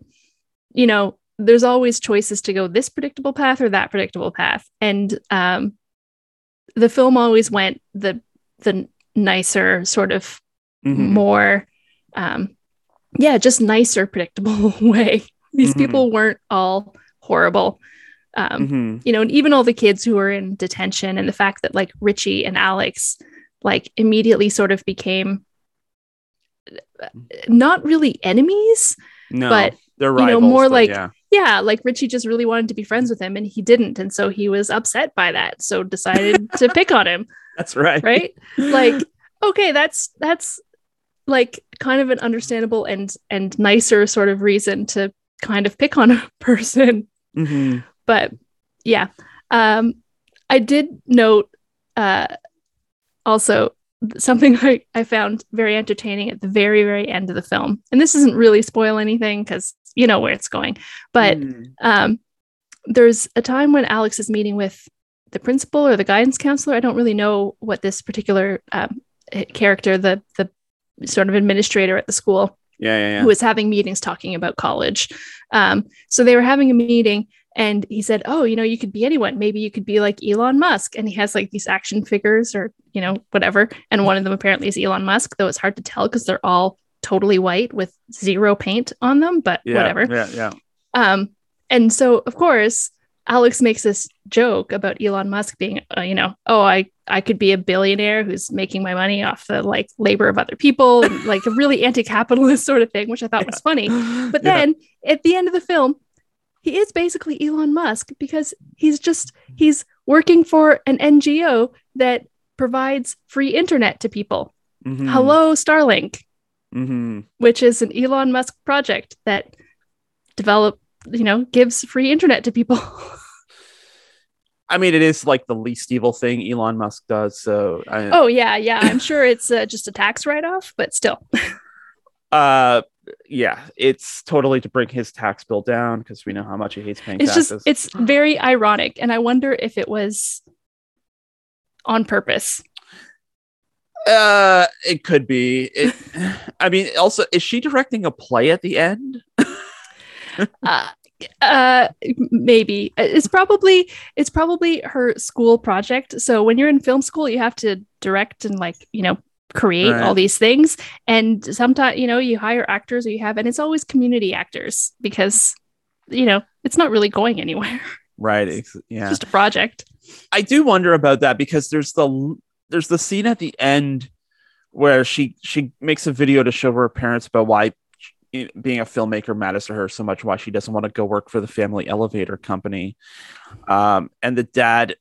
[SPEAKER 2] you know there's always choices to go this predictable path or that predictable path and um the film always went the the nicer sort of
[SPEAKER 1] Mhm.
[SPEAKER 2] more um yeah just nicer predictable way these
[SPEAKER 1] Mhm.
[SPEAKER 2] people weren't all horrible um
[SPEAKER 1] Mhm.
[SPEAKER 2] you know, and even all the kids who were in detention and the fact that like Richie and Alex like immediately sort of became uh, not really enemies.
[SPEAKER 1] No,
[SPEAKER 2] but,
[SPEAKER 1] they're
[SPEAKER 2] you know, more like-
[SPEAKER 1] yeah.
[SPEAKER 2] Yeah, like Richie just really wanted to be friends with him and he didn't. And so he was upset by that. So decided to pick on him.
[SPEAKER 1] that's right.
[SPEAKER 2] Right. Like, okay, that's that's like kind of an understandable and and nicer sort of reason to kind of pick on a person.
[SPEAKER 1] Mhm.
[SPEAKER 2] but yeah um i did note uh also something I, I found very entertaining at the very very end of the film and this isn't really spoil anything because you know where it's going but
[SPEAKER 1] Mhm.
[SPEAKER 2] um there's a time when alex is meeting with the principal or the guidance counselor i don't really know what this particular um, character the the sort of administrator at the school
[SPEAKER 1] yeah, yeah, yeah.
[SPEAKER 2] who was having meetings talking about college. Um, so they were having a meeting, and he said, "Oh, you know, you could be anyone. Maybe you could be like Elon Musk." And he has like these action figures, or you know, whatever. And one of them apparently is Elon Musk, though it's hard to tell because they're all totally white with zero paint on them. But
[SPEAKER 1] yeah,
[SPEAKER 2] whatever.
[SPEAKER 1] Yeah, yeah.
[SPEAKER 2] Um, and so of course, Alex makes this joke about Elon Musk being, uh, you know, oh, I I could be a billionaire who's making my money off the like labor of other people, and, like a really anti-capitalist sort of thing, which I thought was funny. But
[SPEAKER 1] Yeah.
[SPEAKER 2] then at the end of the film, he is basically Elon Musk because he's just he's working for an NGO that provides free internet to people.
[SPEAKER 1] Mhm.
[SPEAKER 2] Hello, Starlink
[SPEAKER 1] Mhm.
[SPEAKER 2] which is an Elon Musk project that develop, you know, gives free internet to people.
[SPEAKER 1] I mean, it is like the least evil thing Elon Musk does. So, I,
[SPEAKER 2] oh yeah, yeah. I'm sure it's uh, just a tax write-off, but still.
[SPEAKER 1] uh, yeah, it's totally to bring his tax bill down because we know how much he hates paying taxes.
[SPEAKER 2] It's
[SPEAKER 1] taxes.
[SPEAKER 2] just it's very ironic, and I wonder if it was on purpose.
[SPEAKER 1] uh, it could be. It, I mean, also, is she directing a play at the end?
[SPEAKER 2] Uh, uh maybe it's probably it's probably her school project so when you're in film school you have to direct and like you know create
[SPEAKER 1] Right.
[SPEAKER 2] all these things and sometimes you know you hire actors or you have and it's always community actors because you know it's not really going anywhere
[SPEAKER 1] Right.
[SPEAKER 2] It's
[SPEAKER 1] yeah.
[SPEAKER 2] just a project
[SPEAKER 1] I do wonder about that because there's the there's the scene at the end where she she makes a video to show her parents about why being a filmmaker matters to her so much why she doesn't want to go work for the family elevator company. Um, and the dad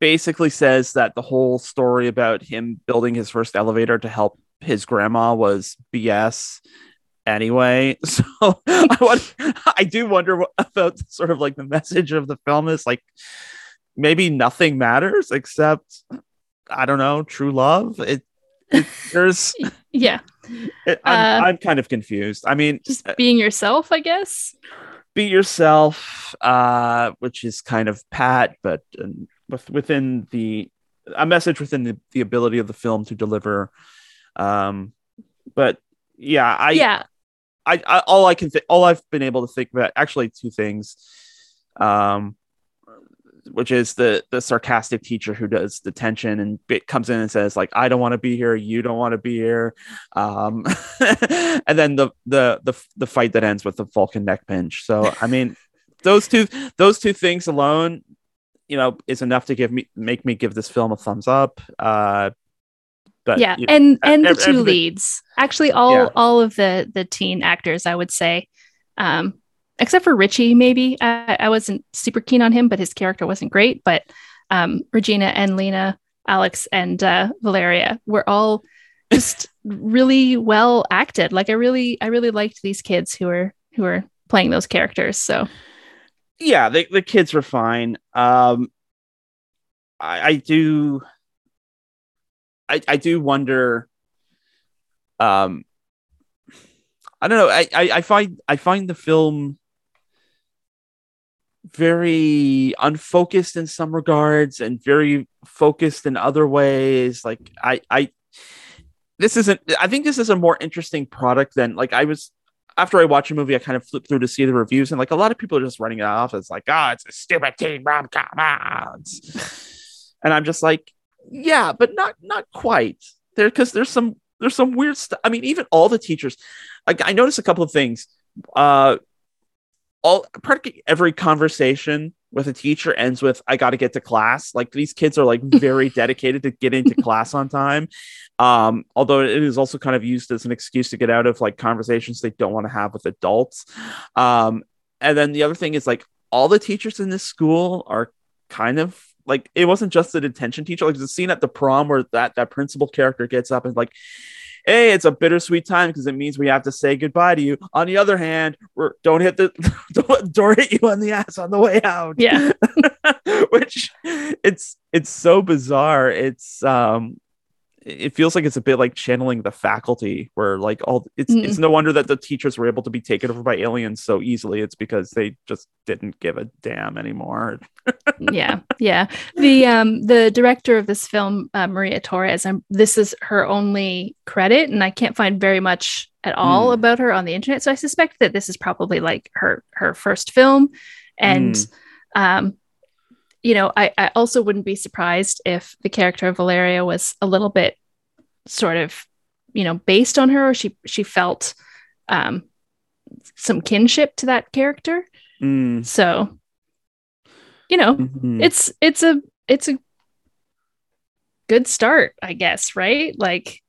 [SPEAKER 1] basically says that the whole story about him building his first elevator to help his grandma was bs anyway. So I, want, I do wonder what, about sort of like the message of the film is like maybe nothing matters except I don't know, true love. It, it there's
[SPEAKER 2] yeah
[SPEAKER 1] I'm,
[SPEAKER 2] Uh,
[SPEAKER 1] I'm kind of confused. I mean,
[SPEAKER 2] just being yourself i guess
[SPEAKER 1] be yourself, uh, which is kind of pat, but uh, with, within the a message within the, the ability of the film to deliver. Um, but yeah, I
[SPEAKER 2] yeah
[SPEAKER 1] I, I all I can think, all I've been able to think about, actually, two things. Um, which is the the sarcastic teacher who does detention and bit comes in and says like I don't want to be here, you don't want to be here, um, and then the the the the fight that ends with the Vulcan neck pinch. So I mean, those two those two things alone, you know, is enough to give me make me give this film a thumbs up. Uh, but
[SPEAKER 2] yeah,
[SPEAKER 1] you know,
[SPEAKER 2] and and the two leads, actually, all
[SPEAKER 1] Yeah.
[SPEAKER 2] all of the the teen actors, I would say, um, except for Richie, maybe I, I wasn't super keen on him, but his character wasn't great. But um, Regina and Lena, Alex and uh, Valeria were all just really well acted. Like I really, I really liked these kids who were who were playing those characters. So
[SPEAKER 1] yeah, the, the kids were fine. Um, I, I do, I, I do wonder. Um, I don't know. I, I, I find I find the film very unfocused in some regards and very focused in other ways. Like I, I, this isn't. I think this is a more interesting product than like I was after I watch a movie, I kind of flip through to see the reviews, and like a lot of people are just running it off as like, ah, it's a stupid teen rom com. Ah, and I'm just like, yeah, but not not quite there because there's some there's some weird stuff. I mean, even all the teachers, like I noticed a couple of things. Uh, all practically every conversation with a teacher ends with "I got to get to class." Like these kids are like very dedicated to getting to class on time. Um, although it is also kind of used as an excuse to get out of like conversations they don't want to have with adults. Um, and then the other thing is like all the teachers in this school are kind of like it wasn't just the detention teacher. Like a scene at the prom where that that principal character gets up and like, "Hey, it's a bittersweet time because it means we have to say goodbye to you." On the other hand, we're don't hit the don't, don't hit you on the ass on the way out.
[SPEAKER 2] yeah,
[SPEAKER 1] which it's it's so bizarre. It's um it feels like it's a bit like channeling the faculty where like all it's
[SPEAKER 2] Mm.
[SPEAKER 1] it's no wonder that the teachers were able to be taken over by aliens so easily it's because they just didn't give a damn anymore
[SPEAKER 2] yeah, yeah. The um the director of this film, uh, Maria Torres, and this is her only credit, and I can't find very much at all
[SPEAKER 1] Hmm.
[SPEAKER 2] about her on the internet. So I suspect that this is probably like her her first film, and
[SPEAKER 1] Hmm.
[SPEAKER 2] um, you know, I I also wouldn't be surprised if the character of Valeria was a little bit sort of you know based on her, or she she felt um some kinship to that character.
[SPEAKER 1] Mm,
[SPEAKER 2] So you know,
[SPEAKER 1] mhm.
[SPEAKER 2] it's it's a it's a good start i guess right? Like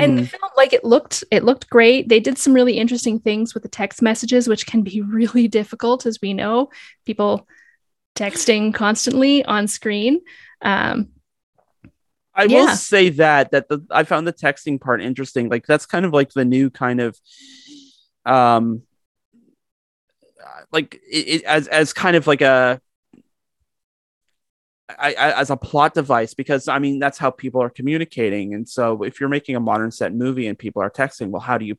[SPEAKER 2] and the film like it looked it looked great. They did some really interesting things with the text messages which can be really difficult as we know. People texting constantly on screen. Um
[SPEAKER 1] I will say that that the I found the texting part interesting. Like that's kind of like the new kind of um like it, it as as kind of like a I, I, as a plot device because I mean that's how people are communicating. And so if you're making a modern set movie and people are texting well how do you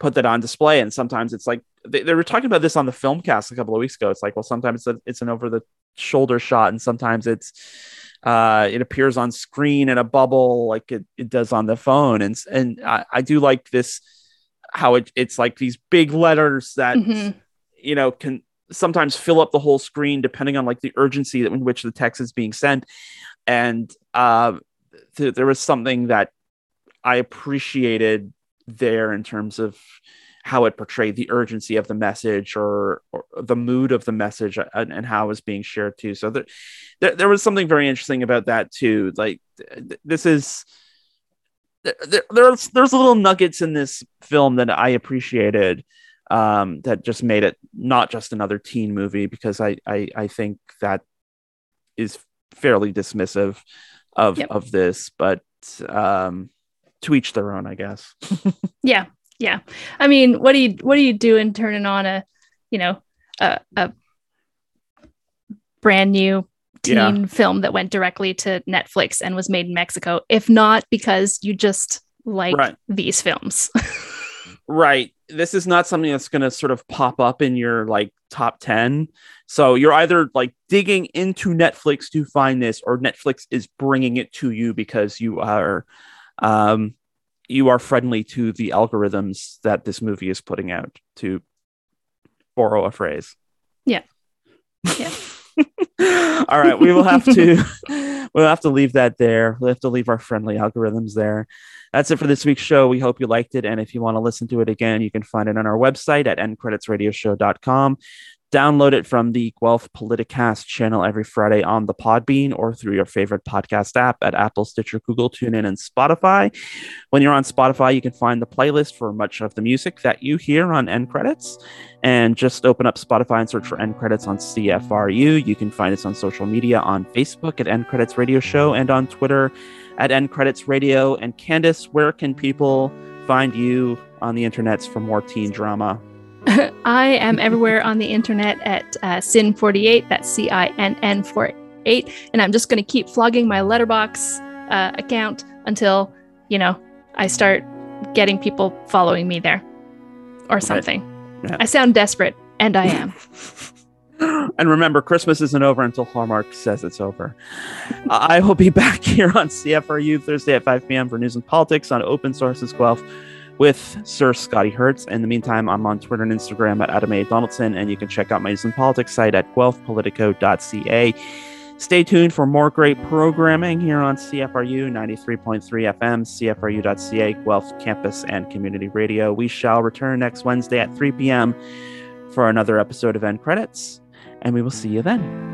[SPEAKER 1] put that on display? And sometimes it's like they, they were talking about this on the film cast a couple of weeks ago. It's like well sometimes it's, a, it's an over the shoulder shot and sometimes it's uh it appears on screen in a bubble like it, it does on the phone. And and I, I do like this how it, it's like these big letters that
[SPEAKER 2] mhm.
[SPEAKER 1] you know can sometimes fill up the whole screen depending on like the urgency in which the text is being sent. And uh th- there was something that i appreciated there in terms of how it portrayed the urgency of the message or, or the mood of the message and, and how it was being shared too so there, there there was something very interesting about that too like th- th- this is there, there- there's there's little nuggets in this film that I appreciated um, that just made it not just another teen movie because I I, I think that is fairly dismissive of
[SPEAKER 2] Yep.
[SPEAKER 1] of this, but um, to each their own, I guess.
[SPEAKER 2] yeah yeah i mean what do you what do you do in turning on a you know a, a brand new
[SPEAKER 1] Yeah.
[SPEAKER 2] teen film that went directly to netflix and was made in mexico if not because you just like
[SPEAKER 1] Right.
[SPEAKER 2] these films
[SPEAKER 1] Right. This is not something that's going to sort of pop up in your like top 10. So you're either like digging into Netflix to find this or Netflix is bringing it to you because you are um you are friendly to the algorithms that this movie is putting out to borrow a phrase.
[SPEAKER 2] Yeah. Yeah.
[SPEAKER 1] all right we will have to we'll have to leave that there. We'll have to leave our friendly algorithms there. That's it for this week's show. We hope you liked it. And if you want to listen to it again you can find it on our website at endcreditsradioshow.com download it from the guelph politicast channel every friday on the podbean or through your favorite podcast app at apple stitcher google tunein and spotify. When you're on spotify you can find the playlist for much of the music that you hear on end credits. And just open up spotify and search for end credits on cfru you can find us on social media on facebook at end credits radio show and on twitter at end credits radio. And Candice where can people find you on the internets for more teen drama
[SPEAKER 2] I am everywhere on the internet at uh, Cinn48. That's C I N N 48. And I'm just going to keep flogging my Letterboxd uh, account until, you know, I start getting people following me there or something.
[SPEAKER 1] Yeah.
[SPEAKER 2] I sound desperate, and I am.
[SPEAKER 1] and remember, Christmas isn't over until Hallmark says it's over. I will be back here on CFRU Thursday at 5 p.m. for news and politics on Open Sources Guelph with Sir Scotty Hertz. In the meantime, I'm on Twitter and Instagram at Adam A. Donaldson, and you can check out my news and politics site at guelphpolitico.ca. Stay tuned for more great programming here on CFRU 93.3 FM, CFRU.ca, Guelph Campus and Community Radio. We shall return next Wednesday at 3 p.m. for another episode of End Credits, and we will see you then.